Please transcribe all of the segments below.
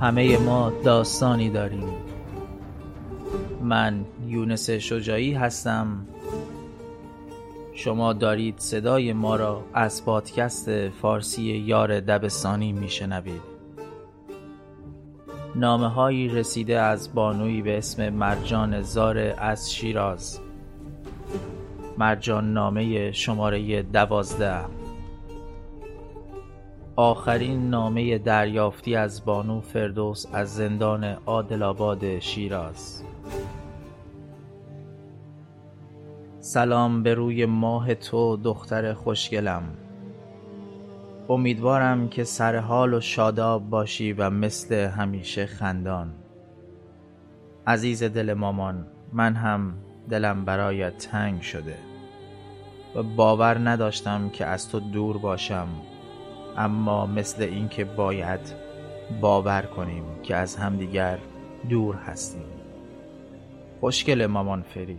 همه ما داستانی داریم. من یونس شجاعی هستم. شما دارید صدای ما را از پادکست فارسی یار دبستانی میشنوید. نامه هایی رسیده از بانویی به اسم مرجان زار از شیراز. مرجان نامه شماره دوازده. آخرین نامه دریافتی از بانو فردوس از زندان عادل شیراز. سلام به روی ماه تو دختر خوشگلم. امیدوارم که سرحال و شاداب باشی و مثل همیشه خندان. عزیز دل مامان من هم دلم برایت تنگ شده و باور نداشتم که از تو دور باشم. اما مثل اینکه باید باور کنیم که از همدیگر دور هستیم. خوشگل مامان فری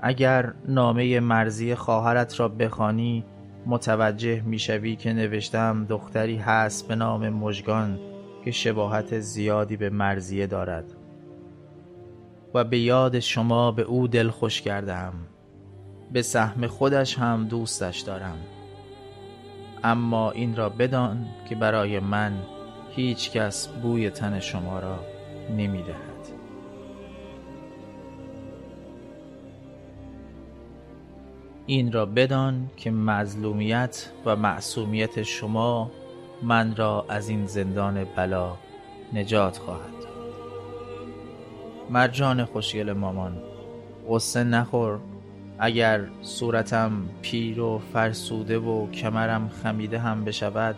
اگر نامه مرزی خواهرت را بخوانی متوجه می‌شوی که نوشتم دختری هست به نام مژگان که شباهت زیادی به مرزیه دارد. و به یاد شما به او دل خوش کردم. به سهم خودش هم دوستش دارم. اما این را بدان که برای من هیچ کس بوی تن شما را نمی دهد. این را بدان که مظلومیت و معصومیت شما من را از این زندان بلا نجات خواهد مرجان خوشگل مامان قصه نخور اگر صورتم پیر و فرسوده و کمرم خمیده هم بشود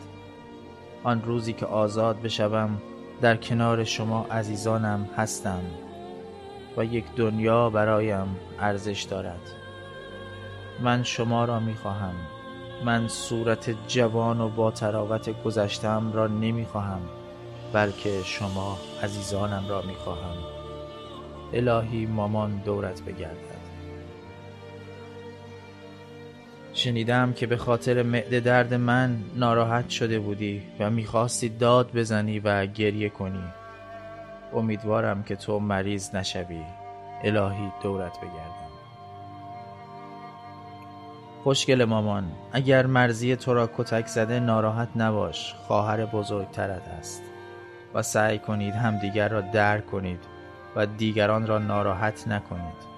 آن روزی که آزاد بشوم در کنار شما عزیزانم هستم و یک دنیا برایم ارزش دارد. من شما را می خواهم من صورت جوان و با تراوت گذشتم را نمی خواهم بلکه شما عزیزانم را می خواهم الهی مامان دورت بگردد. شنیدم که به خاطر معده درد من ناراحت شده بودی و می‌خواستی داد بزنی و گریه کنی. امیدوارم که تو مریض نشوی. الهی دورت بگردم. خوشگل مامان اگر مرزی تو را کتک زده ناراحت نباش. خواهر بزرگترت است. و سعی کنید همدیگر را درک کنید و دیگران را ناراحت نکنید.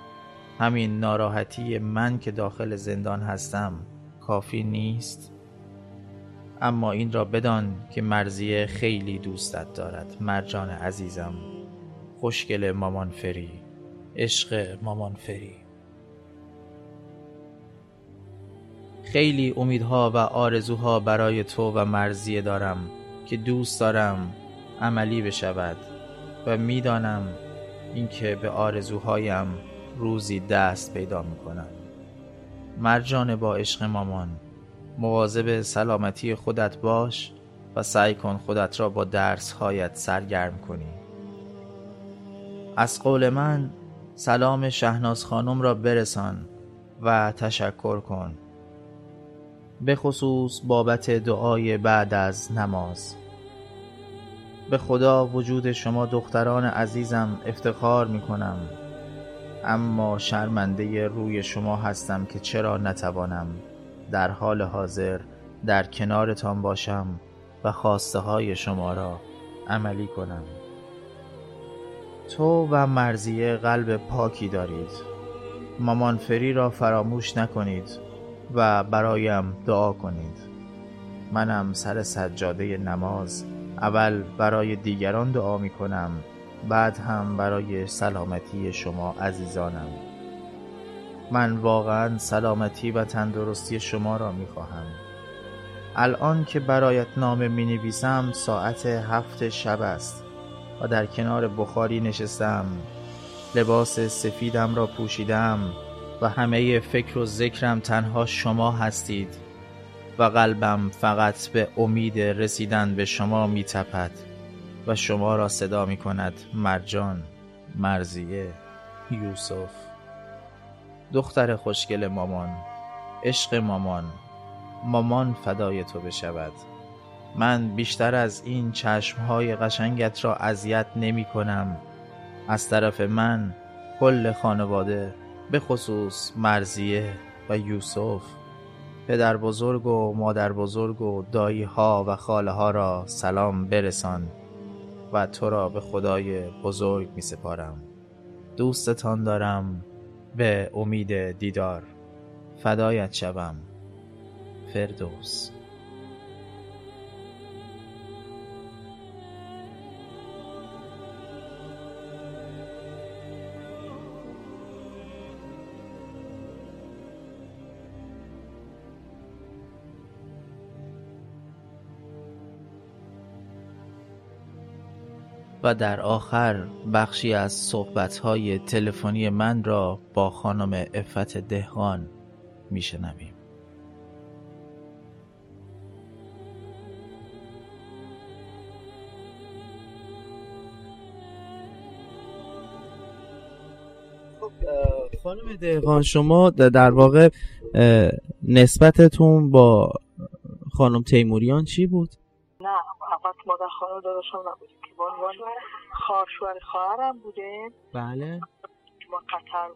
همین ناراحتی من که داخل زندان هستم کافی نیست. اما این را بدان که مرزیه خیلی دوستت دارد مرجان عزیزم. خوشگل مامان فری عشق مامان فری. خیلی امیدها و آرزوها برای تو و مرزیه دارم که دوست دارم عملی بشود و می‌دانم اینکه به آرزوهایم روزی دست پیدا می‌کنم مرجان با عشق مامان مواظب سلامتی خودت باش و سعی کن خودت را با درس هایت سرگرم کنی. از قول من سلام شهناز خانم را برسان و تشکر کن. به خصوص بابت دعای بعد از نماز. به خدا وجود شما دختران عزیزم افتخار می کنم اما شرمنده روی شما هستم که چرا نتوانم در حال حاضر در کنارتان باشم و خواسته های شما را عملی کنم. تو و مرزیه قلب پاکی دارید. مامان فری را فراموش نکنید و برایم دعا کنید. منم سر سجاده نماز اول برای دیگران دعا می کنم بعد هم برای سلامتی شما عزیزانم. من واقعا سلامتی و تندرستی شما را می خواهم الان که برایت نامه می نویسم ساعت هفت شب است و در کنار بخاری نشستم. لباس سفیدم را پوشیدم و همه فکر و ذکرم تنها شما هستید و قلبم فقط به امید رسیدن به شما می تپد و شما را صدا می کند. مرجان مرزیه یوسف. دختر خوشگل مامان عشق مامان. مامان فدای تو بشود. من بیشتر از این چشمهای قشنگت را اذیت نمی کنم. از طرف من کل خانواده به خصوص مرزیه و یوسف. پدر بزرگ و مادر بزرگ و دایی ها و خاله ها را سلام برسان. و تو را به خدای بزرگ می سپارم. دوستتان دارم. به امید دیدار. فدایت شوم. فردوس. و در آخر بخشی از صحبتهای تلفنی من را با خانم افت دهقان میشنویم خب، خانم دهقان شما در واقع نسبتتون با خانم تیموریان چی بود؟ مادر خانم داداشم نبودیم که. با عنوان خواهر خواهرم. بوده بله. ما قطر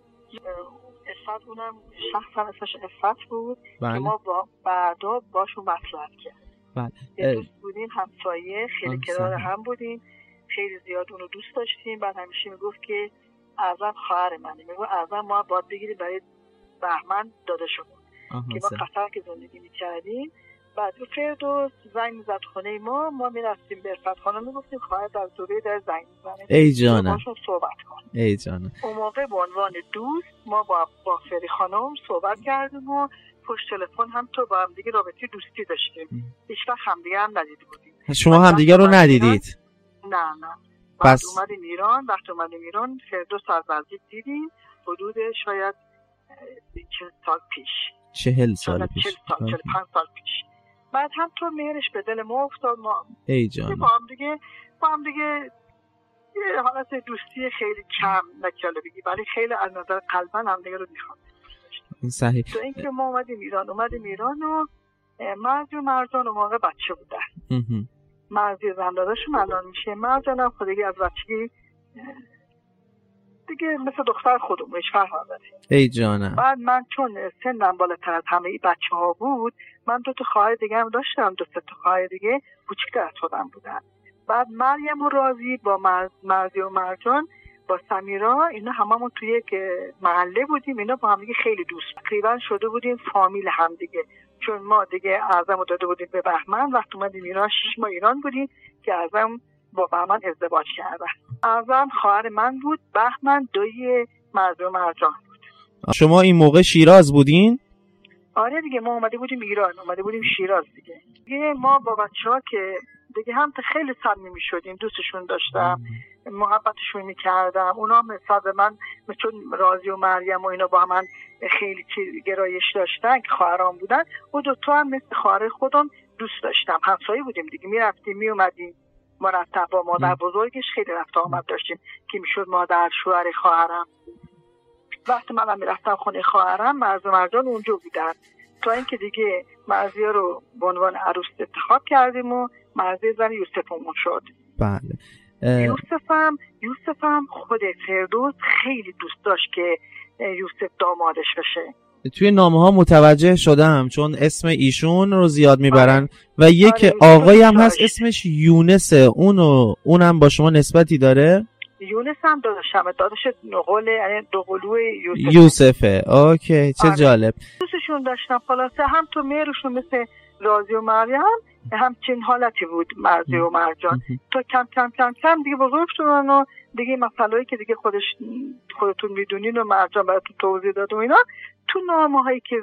افت اونم شخص اسمش افت بود بله. که ما با بعدا باشون مطلب کرد بله. بودیم همسایه خیلی کنار. هم بودیم. خیلی زیاد اونو دوست داشتیم. بعد همیشه می‌گفت که اعظم خواهر منه. می‌گفت اعظم ما باید بگیریم برای بهمن داده شما که ما. قطر که زندگی می‌کردیم. بعد او فردوس زنگ می‌زد خونه ما ما می‌رفتیم به افت خانم می‌گفتیم خواهر در دوره در زنگ می‌زنه. ای جانم. صحبت کن ای جانم. اون موقع به عنوان دوست ما با با فری خانم صحبت کردیم و پشت تلفن هم تو با هم دیگه رابطه دوستی داشتیم. هیچ وقت همدیگه هم ندیده بودیم. شما هم دیگه رو ندیدید؟ نه نه. پس- اومدیم ایران وقتی اومدیم ایران فردوس از نزدیک دیدیم. حدود شاید اه، چل سال پیش. چهل سال پیش. چل سال پنج سال پیش. بعد هم تو مهرش به دل ما افتاد ما ای جانم با هم دیگه با هم دیگه یه حالت دوستی خیلی کم نکاله بگی ولی خیلی از نظر قلبا هم دیگه رو می‌خوام. صحیح. تو اینکه ما اومدیم ایران اومدیم ایران و مرزی و مرجان اون موقع بچه بودن. مرزی زنداداشون الان میشه. مرجان هم خودگی از بچگی دیگه مثل دختر خودمون هیچ فرق نداره. ای جانم. بعد من چون سنم بالاتر از همه بچه ها بود من دو تا خواهر دیگه هم داشتم دو تا خواهر دیگه کوچیکتر از خودم بودن. بعد مریم و رازی با مرز، مرزی و مرجان با سمیرا اینا هممون توی یک محله بودیم اینا با هم دیگه خیلی دوست تقریبا شده بودیم فامیل هم دیگه. چون ما دیگه اعظم داده بودیم به بهمن وقتی اومدیم ایران شش ماه ایران بودیم که اعظم با بهمن ازدواج کردن اعظم خواهر من بود بهمن دوی مرزی و مرجان شما این موقع شیراز بودین؟ آره دیگه ما اومده بودیم ایران اومده بودیم شیراز دیگه. دیگه ما با بچه ها که دیگه هم خیلی صمیمی شدیم دوستشون داشتم محبتشون می‌کردم. اونا نسبت به من چون رازی و مریم و اینا با من خیلی گرایش داشتن که خواهرام بودن و دوتا هم مثل خواهر خودم دوست داشتم. همسایه بودیم دیگه می‌رفتیم میومدیم مرتب با مادر بزرگش خیلی رفت آمد داشتیم که می‌شد مادر شوهر خواهرم. وقتی منم می‌رفتم خونه خواهرم مرز و مرجان اونجا بودن. تا اینکه دیگه مرزی رو به عنوان عروس انتخاب کردیم و مرزی زن یوسفمون شد. بله. یوسفم یوسفم خود فردوس خیلی دوست داشت که یوسف دامادش بشه. توی نامه ها متوجه شدم چون اسم ایشون رو زیاد می‌برن و یک آره، ایشون آقایی هم هست. اسمش یونسه. اونو اونم با شما نسبتی داره؟ یونس هم داداشم داداش نقل یعنی دوقلو یوسف. یوسفه. اوکی چه آره. جالب. دوستشون داشتم خلاصه. هم تو مهرشون مثل رازی و مریم همچین حالتی بود مرزی و مرجان. تا کم کم کم کم دیگه بزرگ شدن و دیگه مسئله که دیگه خودش خودتون می‌دونین و مرجان براتون توضیح داد و اینا. تو نامه هایی که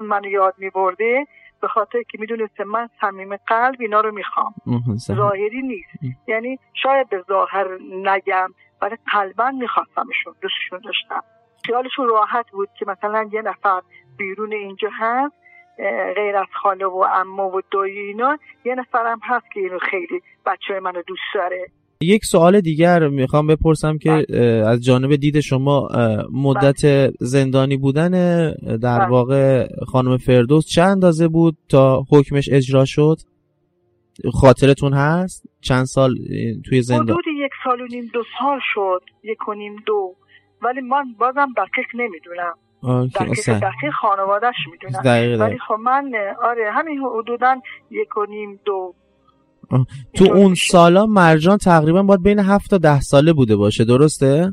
منو یاد میبرده به خاطر که می‌دونست من صمیم قلب اینا رو می‌خوام. ظاهری نیست. یعنی شاید به ظاهر نگم ولی قلبا میخواستمشون دوستشون داشتم. خیالشون راحت بود که مثلا یه نفر بیرون اینجا هست غیر از خاله و عمه و دایی اینا یه نفرم هست که اینو خیلی بچه منو دوست داره. یک سوال دیگر می‌خوام بپرسم که اه، از جانب دید شما مدت زندانی بودن در بله. واقع خانم فردوس چند اندازه بود تا حکمش اجرا شد؟ خاطرتون هست؟ چند سال توی زندان. حدود یک سال و نیم دو سال شد یک و نیم دو. ولی من بازم دقیق نمی‌دونم. دقیق دقیق خانوادهش می‌دونم. ولی خب من آره همین حدودا یک و نیم دو. تو اون سالا مرجان تقریبا باید بین هفت تا ده ساله بوده باشه درسته؟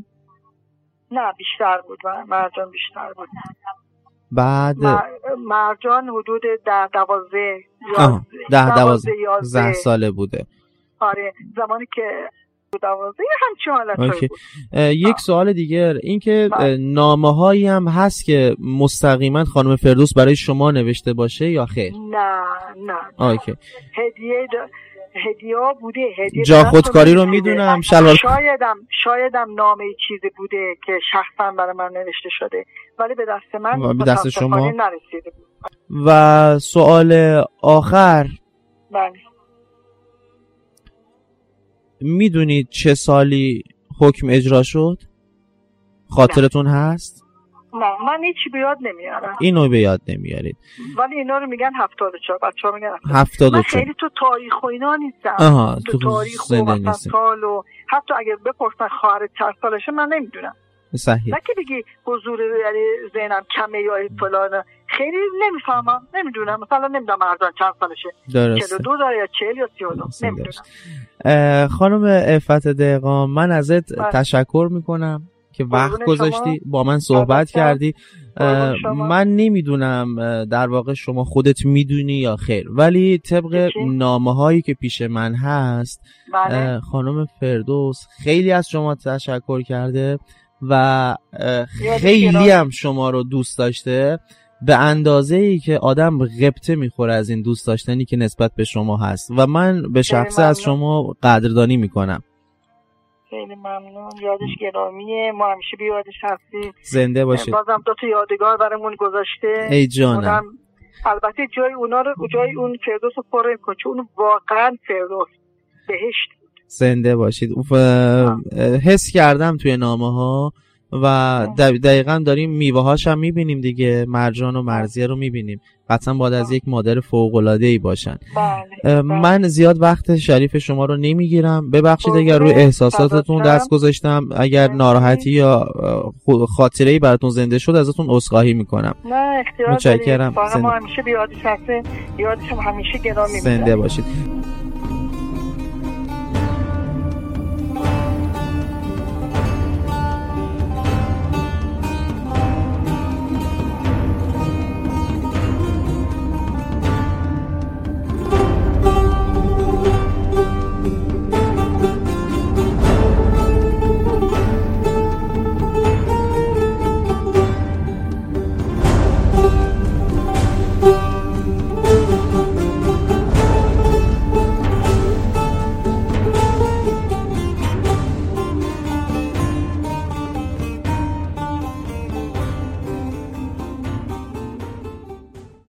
نه بیشتر بود مرجان بیشتر بود. بعد مرجان حدود ده دوازه ده دوازه ساله بوده. آره زمانی که دوازه همچین یک سوال دیگر اینکه بله. نامه هایی هم هست که مستقیما خانم فردوس برای شما نوشته باشه یا خیر؟ نه نه آکه. هدیه هدیه بوده هدیه جا خودکاری رو می‌دونم شلوار شایدم شایدم نامه چیزی بوده که شخصا برای من نوشته شده. ولی به دست من به دست شما. نرسیده بود. و سوال آخر. بله. می‌دونید چه سالی حکم اجرا شد؟ خاطرتون هست؟ نه من هیچی به یاد نمیارم. اینو به یاد نمیارید. ولی اینا رو میگن 74 بچه ها میگن 74 من خیلی تو تاریخ و اینا نیستم. آها تو, تو تاریخ و سال و حتی اگر بپرسن خواهر چند سالشه من نمی‌دونم. صحیح. نه که بگی حضور یعنی ذهنم کمه یا فلان خیلی نمی‌فهمم نمی‌دونم. مثلا نمی‌دونم مردان چند سالشه. درسته. 42 داره یا 40 یا 39 نمی‌دونم. خانم افت دقام من ازت بله. تشکر می‌کنم که وقت گذاشتی با من صحبت کردی. من نمی‌دونم در واقع شما خودت می‌دونی یا خیر. ولی طبق نامه هایی که پیش من هست بله. خانم فردوس خیلی از شما تشکر کرده. و خیلی هم شما رو دوست داشته. به اندازه ای که آدم غبطه می‌خوره از این دوست داشتنی که نسبت به شما هست. و من به شخصه از شما قدردانی می‌کنم. خیلی ممنون. یادش گرامیه. ما همیشه بیادش هستیم. زنده باشید. بازم دو تا یادگار برامون گذاشته. ای جانم. البته جای اونا رو جای اون فردوس رو پر کن چون واقعا فردوس. بهشت. زنده باشید. حس کردم توی نامه ها و دقیقا داریم میوه هاش هم می‌بینیم دیگه. مرجان و مرزیه رو می‌بینیم. قطعا باید از یک مادر فوق العاده ای باشن. بله، بله. من زیاد وقت شریف شما رو نمی‌گیرم. ببخشید اگر روی احساساتتون دست گذاشتم اگر ناراحتی یا خاطره ای براتون زنده شد ازتون عذرخواهی می‌کنم. نه متشکرم. همیشه بیادش همیشه گرامی زنده باشید.